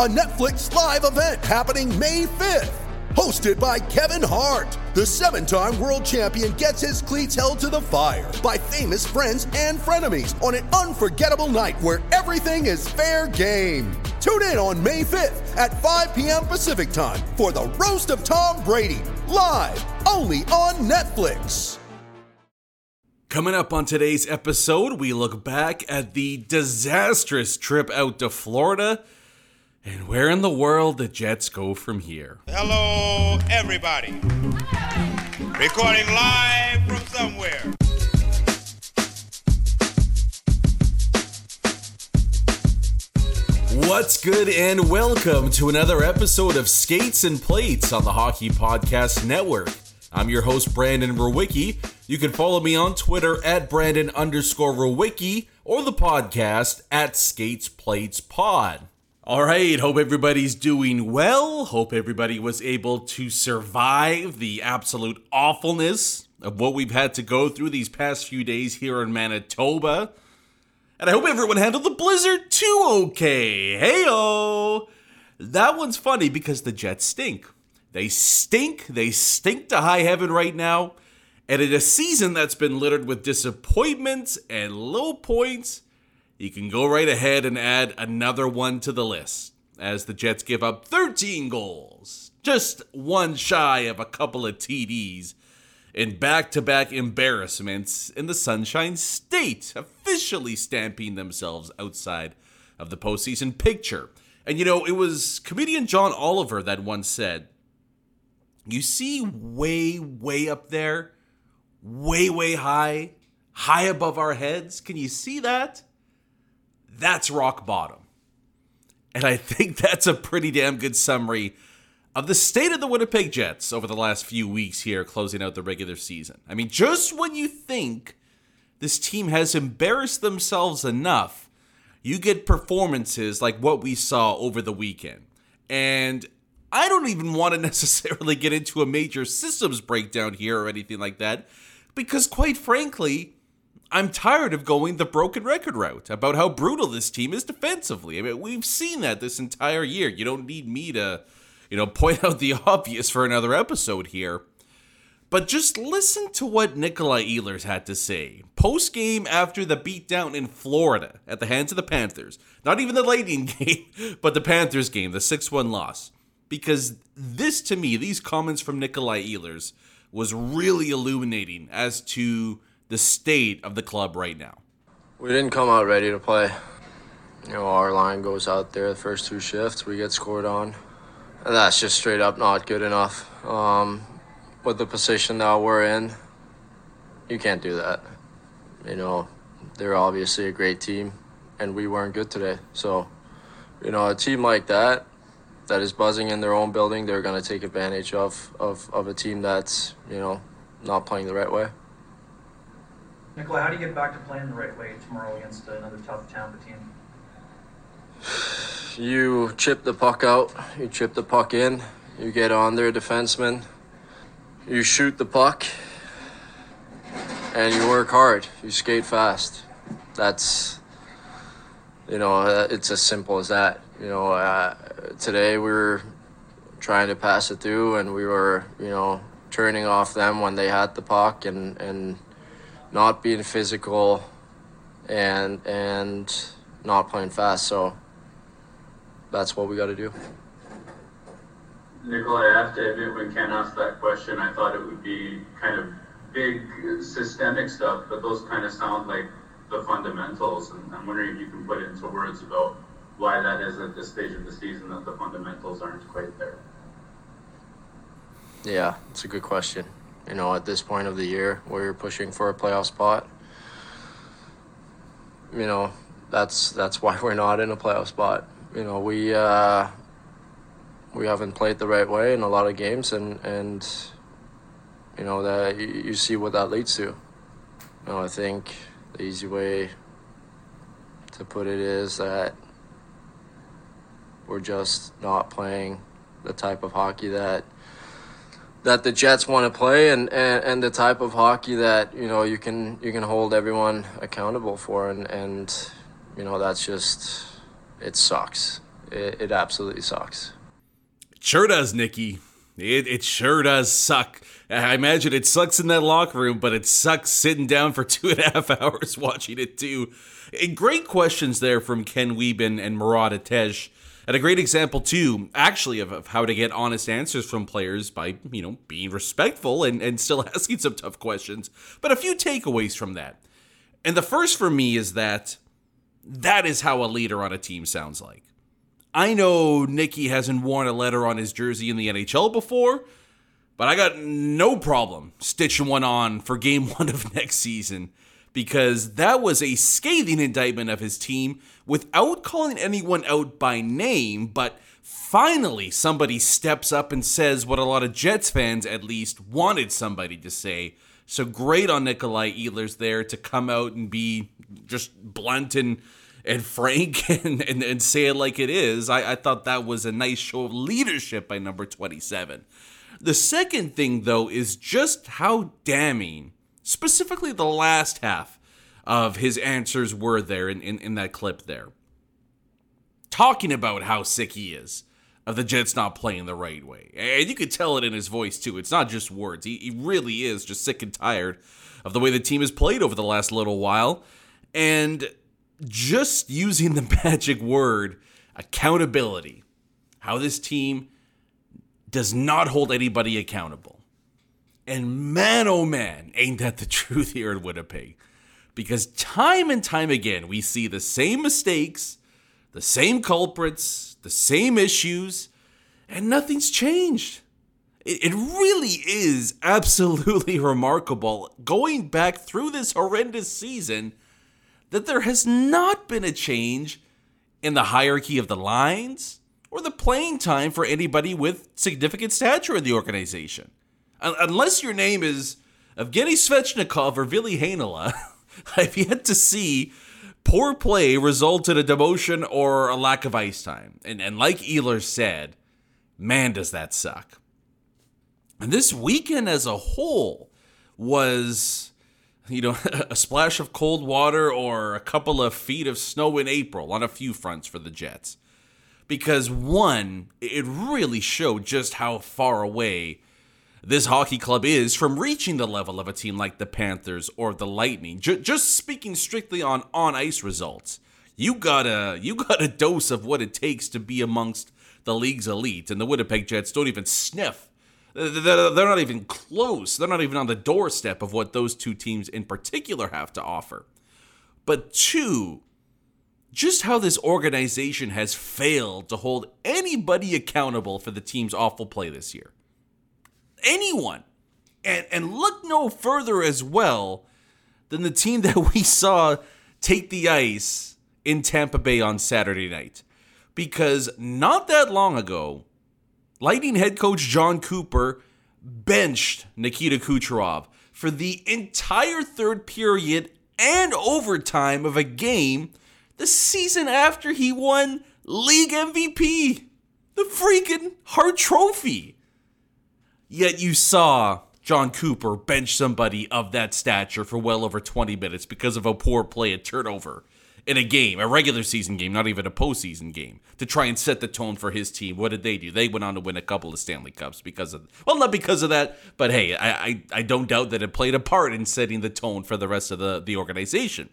a Netflix live event happening May 5th. Hosted by Kevin Hart, the seven time world champion gets his cleats held to the fire by famous friends and frenemies on an unforgettable night where everything is fair game. Tune in on May 5th at 5 p.m. Pacific time for the Roast of Tom Brady, live only on Netflix. Coming up on today's episode, we look back at the disastrous trip out to Florida and where in the world the Jets go from here. Hello, everybody. Recording live from somewhere. What's good, and welcome to another episode of Skates and Plates on the Hockey Podcast Network. I'm your host, Brandon Rowicki. You can follow me on Twitter at Brandon underscore Rowicki or the podcast at Skates Plates Pod. All right, hope everybody's doing well. Hope everybody was able to survive the absolute awfulness of what we've had to go through these past few days here in Manitoba. And I hope everyone handled the blizzard too okay. Heyo! That one's funny because the Jets stink. They stink. They stink to high heaven right now. And in a season that's been littered with disappointments and low points, you can go right ahead and add another one to the list as the Jets give up 13 goals, just one shy of a couple of TDs in back to back embarrassments in the Sunshine State, officially stamping themselves outside of the postseason picture. And you know, it was comedian John Oliver that once said, You see, way, way up there, way, way high, high above our heads, can you see that? That's rock bottom. And I think that's a pretty damn good summary of the state of the Winnipeg Jets over the last few weeks here, closing out the regular season. I mean, just when you think this team has embarrassed themselves enough, you get performances like what we saw over the weekend. And I don't even want to necessarily get into a major systems breakdown here or anything like that, because quite frankly, I'm tired of going the broken record route about how brutal this team is defensively. I mean, we've seen that this entire year. You don't need me to you know, point out the obvious for another episode here. But just listen to what Nikolai Ehlers had to say post game after the beatdown in Florida at the hands of the Panthers. Not even the Lightning game, but the Panthers game, the 6 1 loss. Because this, to me, these comments from Nikolai Ehlers was really illuminating as to the state of the club right now. We didn't come out ready to play. You know, our line goes out there the first two shifts, we get scored on. And that's just straight up not good enough. Um, with the position that we're in, you can't do that. You know, they're obviously a great team, and we weren't good today. So, you know, a team like that, that is buzzing in their own building, they're going to take advantage of, of, of a team that's, you know, not playing the right way. Nikolai, how do you get back to playing the right way tomorrow against another tough Tampa team? You chip the puck out, you chip the puck in, you get on their defenseman, you shoot the puck, and you work hard. You skate fast. That's, you know, uh, it's as simple as that. You know, uh, today we were trying to pass it through, and we were, you know, turning off them when they had the puck, and and not being physical, and and not playing fast. So that's what we got to do. Nikolai, I have to admit, when Ken asked that question, I thought it would be kind of big systemic stuff, but those kind of sound like the fundamentals. And I'm wondering if you can put it into words about why that is at this stage of the season that the fundamentals aren't quite there. Yeah, it's a good question. You know, at this point of the year where you're pushing for a playoff spot, you know, that's that's why we're not in a playoff spot. You know, we uh, we haven't played the right way in a lot of games, and and you know that you, you see what that leads to. You know, I think the easy way to put it is that we're just not playing the type of hockey that that the Jets want to play and, and, and the type of hockey that you know you can you can hold everyone accountable for. And, and you know that's just it sucks. It, it absolutely sucks. Sure does Nikki. It, it sure does suck. I imagine it sucks in that locker room but it sucks sitting down for two and a half hours watching it too. And great questions there from Ken Wiebe and Murat Ates and a great example, too, actually, of, of, how to get honest answers from players by, you know, being respectful and, and still asking some tough questions. But a few takeaways from that. And the first for me is that that is how a leader on a team sounds like. I know Nicky hasn't worn a letter on his jersey in the NHL before, but I got no problem stitching one on for game one of next season because that was a scathing indictment of his team without calling anyone out by name, but finally somebody steps up and says what a lot of Jets fans at least wanted somebody to say. So great on Nikolai Ehlers there to come out and be just blunt and and frank and, and, and say it like it is. I, I thought that was a nice show of leadership by number 27. The second thing, though, is just how damning specifically the last half of his answers were there in, in, in, that clip there. Talking about how sick he is of the Jets not playing the right way. And you could tell it in his voice, too. It's not just words. He, he really is just sick and tired of the way the team has played over the last little while. And just using the magic word accountability. How this team does not hold anybody accountable. And man, oh man, ain't that the truth here in Winnipeg. Because time and time again, we see the same mistakes, the same culprits, the same issues, and nothing's changed. It, really is absolutely remarkable going back through this horrendous season that there has not been a change in the hierarchy of the lines or the playing time for anybody with significant stature in the organization unless your name is Evgeny Svechnikov or Ville Heinola, I've yet to see poor play result in a demotion or a lack of ice time. And, and like Ehlers said, man, does that suck. And this weekend as a whole was, you know, a splash of cold water or a couple of feet of snow in April on a few fronts for the Jets. Because one, it really showed just how far away this hockey club is from reaching the level of a team like the Panthers or the Lightning. J- just speaking strictly on on ice results, you got a you got a dose of what it takes to be amongst the league's elite, and the Winnipeg Jets don't even sniff. They're not even close. They're not even on the doorstep of what those two teams in particular have to offer. But two, just how this organization has failed to hold anybody accountable for the team's awful play this year anyone. And and look no further as well than the team that we saw take the ice in Tampa Bay on Saturday night. Because not that long ago, Lightning head coach Jon Cooper benched Nikita Kucherov for the entire third period and overtime of a game the season after he won league MVP. The freaking Hart Trophy. Yet you saw Jon Cooper bench somebody of that stature for well over 20 minutes because of a poor play at turnover in a game, a regular season game, not even a postseason game, to try and set the tone for his team. What did they do? They went on to win a couple of Stanley Cups because of, well, not because of that, but hey, I, I, I don't doubt that it played a part in setting the tone for the rest of the, the organization.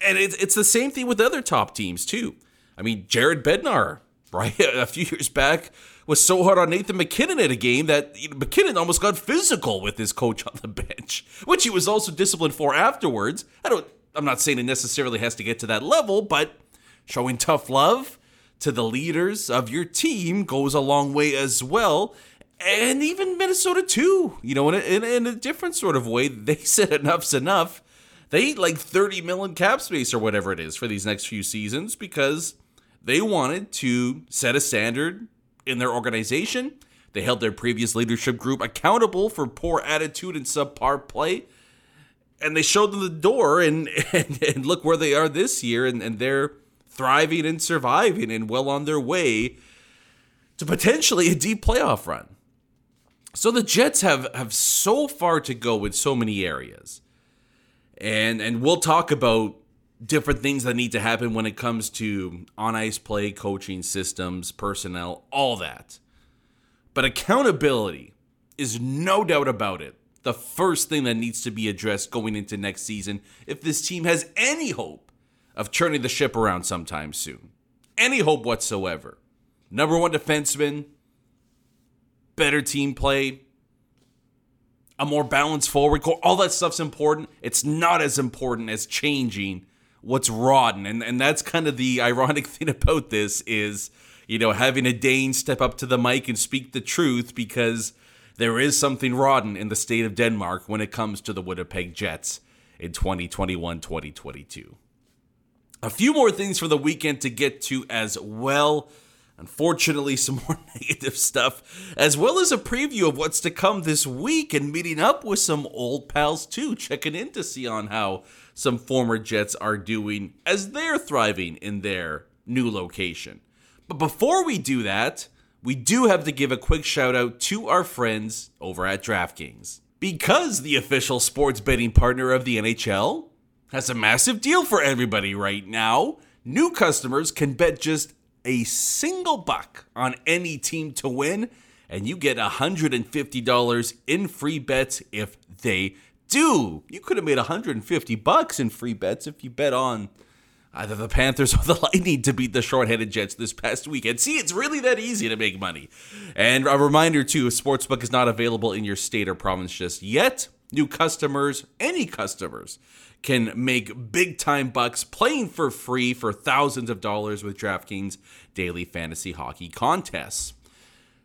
And it's, it's the same thing with other top teams, too. I mean, Jared Bednar, right? A few years back was so hard on Nathan MacKinnon at a game that MacKinnon almost got physical with his coach on the bench, which he was also disciplined for afterwards. I don't I'm not saying it necessarily has to get to that level, but showing tough love to the leaders of your team goes a long way as well. and even Minnesota too. You know, in a, in, in a different sort of way, they said enough's enough. They eat like 30 million cap space or whatever it is for these next few seasons because they wanted to set a standard in their organization. They held their previous leadership group accountable for poor attitude and subpar play. And they showed them the door, and, and, and look where they are this year, and, and they're thriving and surviving and well on their way to potentially a deep playoff run. So the Jets have have so far to go in so many areas. And and we'll talk about different things that need to happen when it comes to on ice play, coaching systems, personnel, all that. But accountability is no doubt about it the first thing that needs to be addressed going into next season if this team has any hope of turning the ship around sometime soon. Any hope whatsoever. Number one defenseman, better team play, a more balanced forward core. All that stuff's important. It's not as important as changing what's rotten. And and that's kind of the ironic thing about this is, you know, having a Dane step up to the mic and speak the truth because there is something rotten in the state of Denmark when it comes to the Winnipeg Jets in 2021-2022. A few more things for the weekend to get to as well. Unfortunately, some more negative stuff, as well as a preview of what's to come this week and meeting up with some old pals too, checking in to see on how some former Jets are doing as they're thriving in their new location. But before we do that, we do have to give a quick shout out to our friends over at DraftKings. Because the official sports betting partner of the NHL has a massive deal for everybody right now. New customers can bet just a single buck on any team to win, and you get $150 in free bets if they do. You could have made 150 bucks in free bets if you bet on either the Panthers or the Lightning to beat the shorthanded Jets this past weekend. See, it's really that easy to make money. And a reminder too, Sportsbook is not available in your state or province just yet. New customers, any customers, can make big time bucks playing for free for thousands of dollars with DraftKings daily fantasy hockey contests.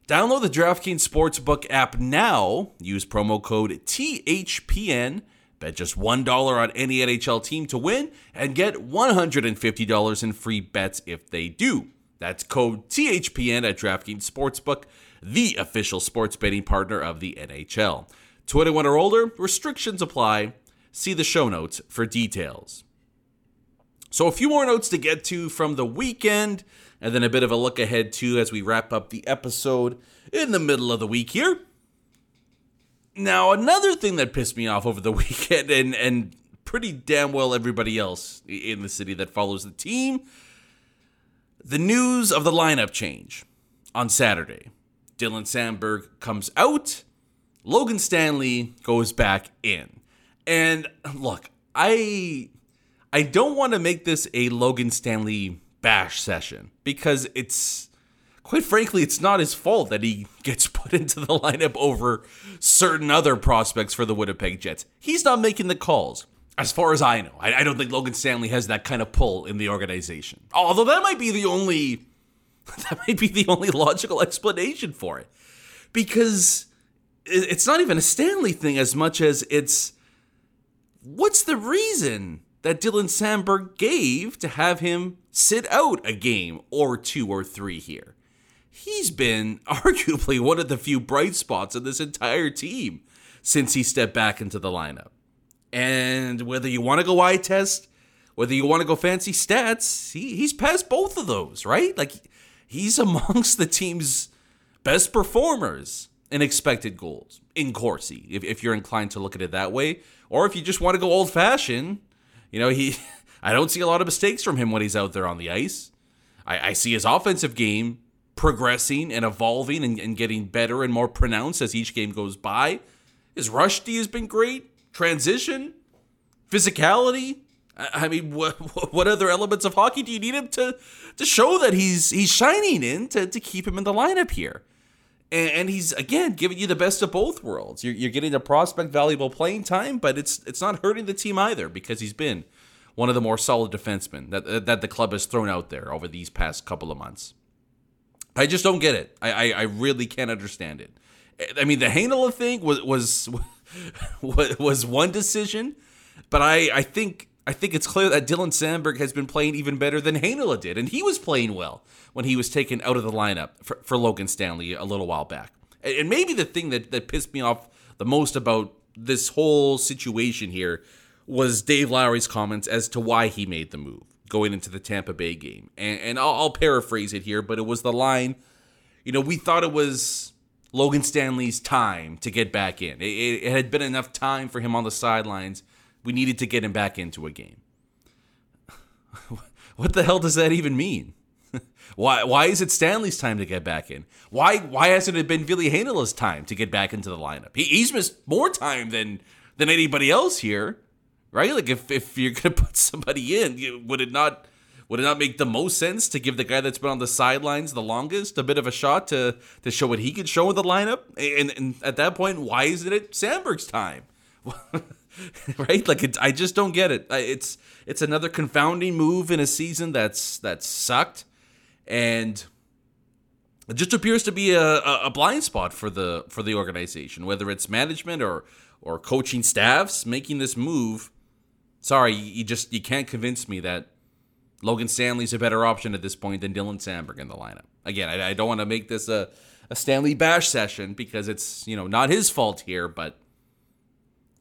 Download the DraftKings Sportsbook app now. Use promo code THPN. Bet just $1 on any NHL team to win and get $150 in free bets if they do. That's code THPN at DraftKings Sportsbook, the official sports betting partner of the NHL. 21 or older, restrictions apply. See the show notes for details. So, a few more notes to get to from the weekend, and then a bit of a look ahead, too, as we wrap up the episode in the middle of the week here. Now, another thing that pissed me off over the weekend, and, and pretty damn well everybody else in the city that follows the team, the news of the lineup change on Saturday. Dylan Samberg comes out, Logan Stanley goes back in. And look, I I don't want to make this a Logan Stanley bash session because it's quite frankly it's not his fault that he gets put into the lineup over certain other prospects for the Winnipeg Jets. He's not making the calls. As far as I know, I, I don't think Logan Stanley has that kind of pull in the organization. Although that might be the only that might be the only logical explanation for it. Because it's not even a Stanley thing as much as it's what's the reason that Dylan Samberg gave to have him sit out a game or two or three here? He's been arguably one of the few bright spots in this entire team since he stepped back into the lineup. And whether you want to go eye test, whether you want to go fancy stats, he, he's passed both of those, right? Like he's amongst the team's best performers in expected goals in Corsi, if, if you're inclined to look at it that way. Or if you just want to go old fashioned, you know, he I don't see a lot of mistakes from him when he's out there on the ice. I, I see his offensive game progressing and evolving and, and getting better and more pronounced as each game goes by. His rush D has been great. Transition, physicality. I mean, what what other elements of hockey do you need him to to show that he's he's shining in to, to keep him in the lineup here? And, and he's again giving you the best of both worlds. You're, you're getting a prospect valuable playing time, but it's it's not hurting the team either because he's been one of the more solid defensemen that that the club has thrown out there over these past couple of months. I just don't get it. I I, I really can't understand it. I mean, the Heinola thing was was was one decision, but I I think I think it's clear that Dylan Samberg has been playing even better than Heinola did, and he was playing well when he was taken out of the lineup for, for Logan Stanley a little while back. And maybe the thing that, that pissed me off the most about this whole situation here was Dave Lowry's comments as to why he made the move going into the Tampa Bay game. And, and I'll, I'll paraphrase it here, but it was the line, you know, we thought it was Logan Stanley's time to get back in. It, it had been enough time for him on the sidelines. We needed to get him back into a game. what the hell does that even mean? why why is it Stanley's time to get back in? Why why hasn't it been Ville Heinola's time to get back into the lineup? He, he's missed more time than than anybody else here, right? Like if, if you're gonna put somebody in, would it not would it not make the most sense to give the guy that's been on the sidelines the longest a bit of a shot to to show what he could show in the lineup? And, and at that point, why isn't it Samberg's time? right? Like it, I just don't get it. It's it's another confounding move in a season that's that's sucked and it just appears to be a, a blind spot for the for the organization, whether it's management or or coaching staffs making this move. Sorry, you just you can't convince me that Logan Stanley's a better option at this point than Dylan Samberg in the lineup. Again, I, I don't want to make this a, a Stanley bash session because it's you know not his fault here, but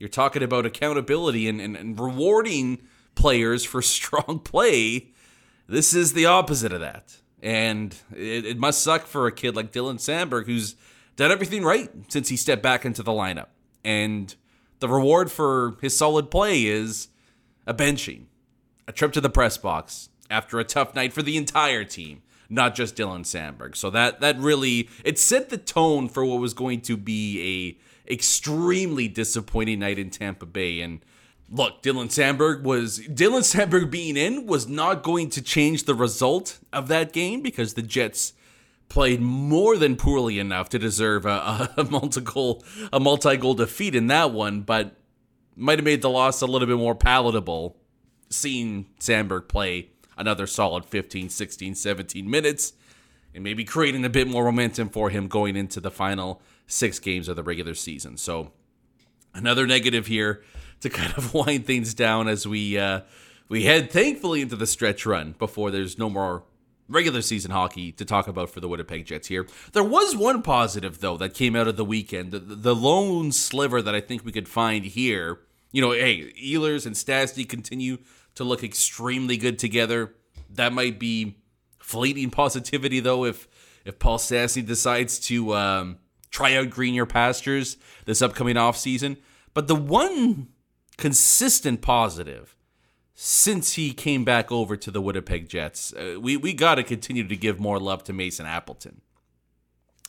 you're talking about accountability and, and, and rewarding players for strong play. This is the opposite of that. And it, it must suck for a kid like Dylan Samberg, who's done everything right since he stepped back into the lineup. And the reward for his solid play is a benching, a trip to the press box after a tough night for the entire team, not just Dylan Samberg. So that that really it set the tone for what was going to be a extremely disappointing night in Tampa Bay and look, Dylan Samberg was Dylan Samberg being in was not going to change the result of that game because the Jets played more than poorly enough to deserve a, a multi-goal a multi-goal defeat in that one, but might have made the loss a little bit more palatable seeing Samberg play another solid 15, 16, 17 minutes and maybe creating a bit more momentum for him going into the final 6 games of the regular season. So another negative here to kind of wind things down as we uh, we head thankfully into the stretch run before there's no more regular season hockey to talk about for the Winnipeg Jets here. There was one positive though that came out of the weekend. The, the lone sliver that I think we could find here. You know, hey, Ehlers and Stastny continue to look extremely good together. That might be fleeting positivity though if if Paul Stastny decides to um, try out greener pastures this upcoming off season. But the one consistent positive since he came back over to the Winnipeg Jets. Uh, we we got to continue to give more love to Mason Appleton.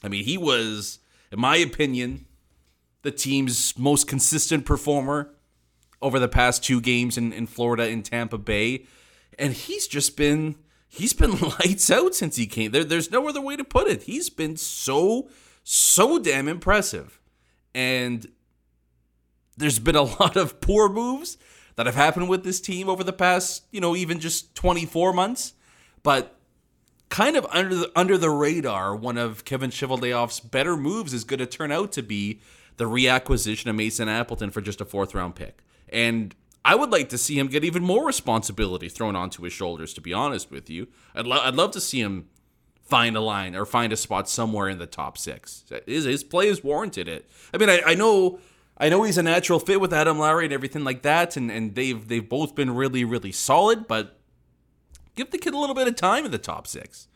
I mean, he was, in my opinion, the team's most consistent performer over the past two games in, in Florida and Tampa Bay. And he's just been he's been lights out since he came. There, there's no other way to put it. He's been so, so damn impressive. And there's been a lot of poor moves that have happened with this team over the past, you know, even just 24 months. But kind of under the, under the radar, one of Kevin Cheveldayoff's better moves is going to turn out to be the reacquisition of Mason Appleton for just a fourth round pick. And I would like to see him get even more responsibility thrown onto his shoulders, to be honest with you. I'd, lo- I'd love to see him find a line or find a spot somewhere in the top six. His, his play has warranted it. I mean, I, I know I know he's a natural fit with Adam Lowry and everything like that, and, and they've they've both been really really solid. But give the kid a little bit of time in the top six.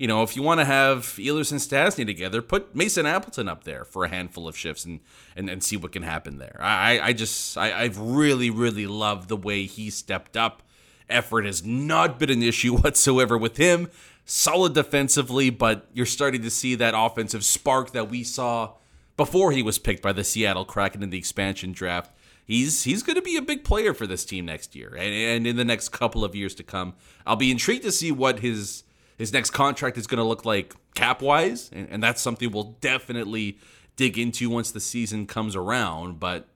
You know, if you want to have Ehlers and Stastny together, put Mason Appleton up there for a handful of shifts and and, and see what can happen there. I I just I, I've really really loved the way he stepped up. Effort has not been an issue whatsoever with him. Solid defensively, but you're starting to see that offensive spark that we saw before he was picked by the Seattle Kraken in the expansion draft. He's he's going to be a big player for this team next year and, and in the next couple of years to come. I'll be intrigued to see what his his next contract is going to look like cap wise, and, and that's something we'll definitely dig into once the season comes around. But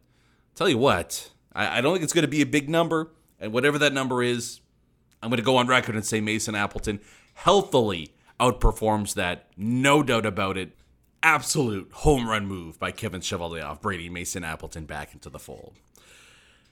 tell you what, I, I don't think it's going to be a big number, and whatever that number is, I'm going to go on record and say Mason Appleton healthily outperforms that, no doubt about it absolute home run move by Kevin Cheveldayoff, Brady Mason Appleton back into the fold.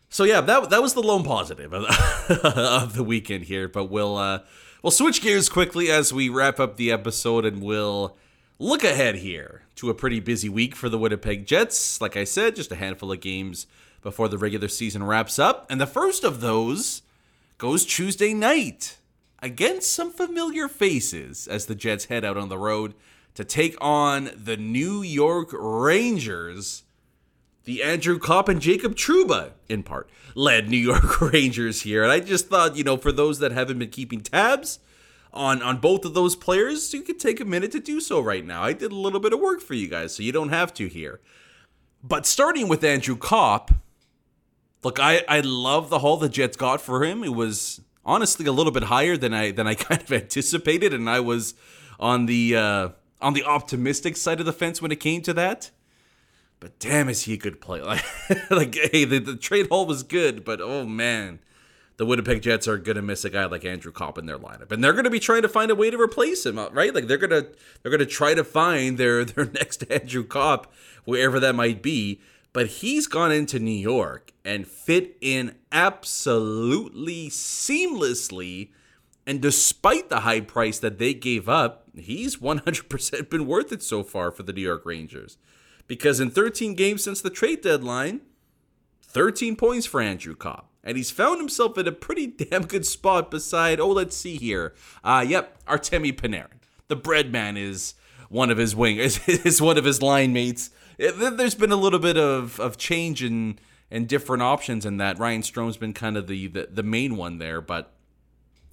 So yeah, that that was the lone positive of the, of the weekend here. But we'll uh, we'll switch gears quickly as we wrap up the episode, and we'll look ahead here to a pretty busy week for the Winnipeg Jets. Like I said, just a handful of games before the regular season wraps up, and the first of those goes Tuesday night against some familiar faces as the Jets head out on the road to take on the New York Rangers the Andrew Copp and Jacob Trouba, in part, led New York Rangers here. And I just thought, you know, for those that haven't been keeping tabs on, on both of those players, you could take a minute to do so right now. I did a little bit of work for you guys, so you don't have to here. But starting with Andrew Copp, look, I, I love the haul the Jets got for him. It was honestly a little bit higher than I than I kind of anticipated, and I was on the uh, on the optimistic side of the fence when it came to that. But damn, is he a good player? Like, like hey, the, the trade haul was good, but oh man, the Winnipeg Jets are gonna miss a guy like Andrew Copp in their lineup, and they're gonna be trying to find a way to replace him, uh, right? Like they're gonna they're gonna try to find their their next Andrew Copp wherever that might be. But he's gone into New York and fit in absolutely seamlessly. And despite the high price that they gave up, he's 100% been worth it so far for the New York Rangers because in 13 games since the trade deadline, 13 points for Andrew Copp. And he's found himself in a pretty damn good spot beside, oh, let's see here. Uh, yep, Artemi Panarin. The bread man is one of his wing is, is one of his line mates. There's been a little bit of, of change in and different options in that. Ryan Strome's been kind of the, the, the main one there, but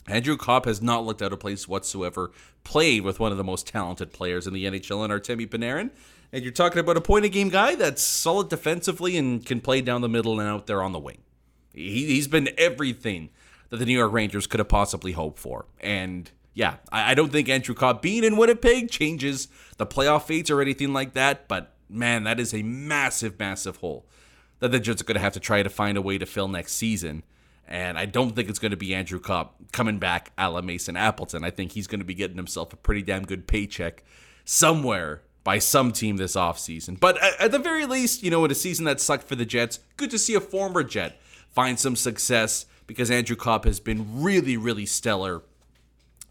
Andrew Copp has not looked out of place whatsoever. Played with one of the most talented players in the NHL in Artemi Panarin and you're talking about a point a game guy that's solid defensively and can play down the middle and out there on the wing. He, he's been everything that the New York Rangers could have possibly hoped for. And yeah, I, I don't think Andrew Copp being in Winnipeg changes the playoff fates or anything like that. But man, that is a massive, massive hole that the Jets are going to have to try to find a way to fill next season. And I don't think it's going to be Andrew Copp coming back a la Mason Appleton. I think he's going to be getting himself a pretty damn good paycheck somewhere by some team this offseason. But at the very least, you know, in a season that sucked for the Jets, good to see a former Jet find some success because Andrew Copp has been really, really stellar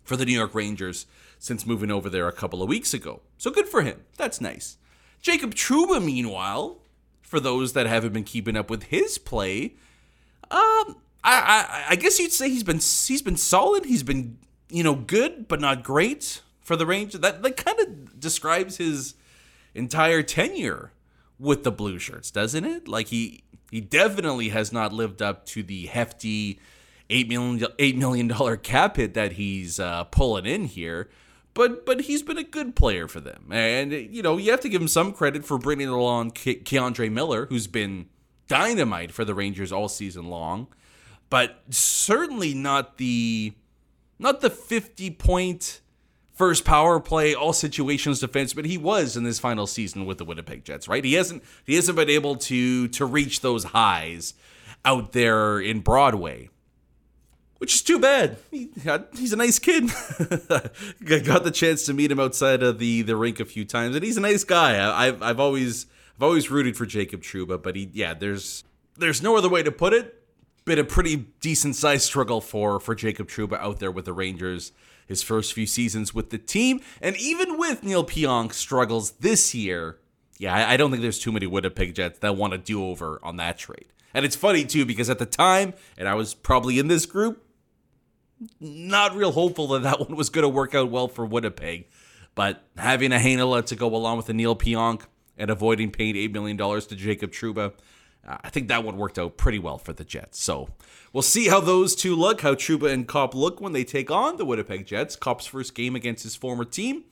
for the New York Rangers since moving over there a couple of weeks ago. So good for him. That's nice. Jacob Trouba, meanwhile, for those that haven't been keeping up with his play, um, I, I, I guess you'd say he's been he's been solid. He's been you know good, but not great for the Rangers. That that kind of describes his entire tenure with the Blue Shirts, doesn't it? Like he he definitely has not lived up to the hefty eight million eight million dollar cap hit that he's uh, pulling in here. But but he's been a good player for them, and you know you have to give him some credit for bringing along Ke- K'Andre Miller, who's been dynamite for the Rangers all season long, but certainly not the not the fifty point first power play, all situations defense, but he was in this final season with the Winnipeg Jets, right? He hasn't he hasn't been able to to reach those highs out there in Broadway. Which is too bad. He, he's a nice kid. I got the chance to meet him outside of the, the rink a few times, and he's a nice guy. I, I've I've always I've always rooted for Jacob Trouba, but he yeah, there's there's no other way to put it. Been a pretty decent sized struggle for for Jacob Trouba out there with the Rangers his first few seasons with the team. And even with Neil Pionk struggles this year, yeah, I, don't think there's too many Winnipeg Jets that want to do over on that trade. And it's funny too because at the time, and I was probably in this group, not real hopeful that that one was going to work out well for Winnipeg. But having a Heinola to go along with a Neil Pionk and avoiding paying $8 million to Jacob Trouba, uh, I think that one worked out pretty well for the Jets. So we'll see how those two look, how Trouba and Copp look when they take on the Winnipeg Jets. Copp's first game against his former team.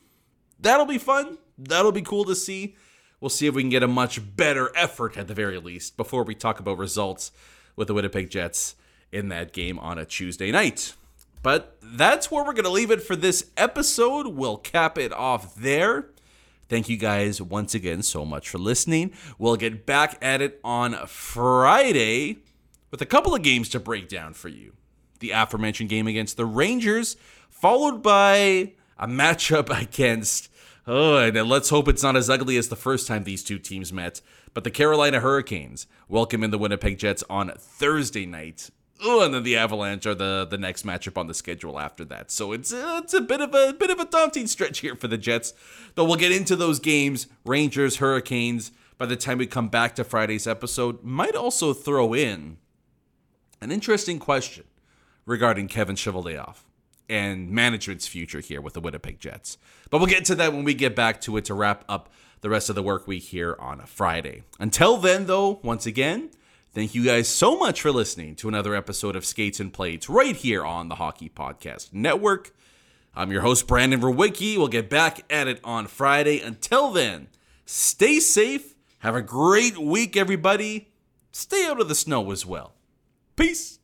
That'll be fun. That'll be cool to see. We'll see if we can get a much better effort at the very least before we talk about results with the Winnipeg Jets in that game on a Tuesday night. But that's where we're going to leave it for this episode. We'll cap it off there. Thank you guys once again so much for listening. We'll get back at it on Friday with a couple of games to break down for you. The aforementioned game against the Rangers, followed by a matchup against Oh, and let's hope it's not as ugly as the first time these two teams met. But the Carolina Hurricanes welcome in the Winnipeg Jets on Thursday night. Oh, and then the Avalanche are the, the next matchup on the schedule after that. So it's uh, it's a bit of a bit of a daunting stretch here for the Jets. Though we'll get into those games, Rangers, Hurricanes, by the time we come back to Friday's episode. Might also throw in an interesting question regarding Kevin Cheveldayoff and management's future here with the Winnipeg Jets. But we'll get to that when we get back to it to wrap up the rest of the work week here on a Friday. Until then, though, once again, thank you guys so much for listening to another episode of Skates and Plates right here on the Hockey Podcast Network. I'm your host, Brandon Verwicki. We'll get back at it on Friday. Until then, stay safe. Have a great week, everybody. Stay out of the snow as well. Peace.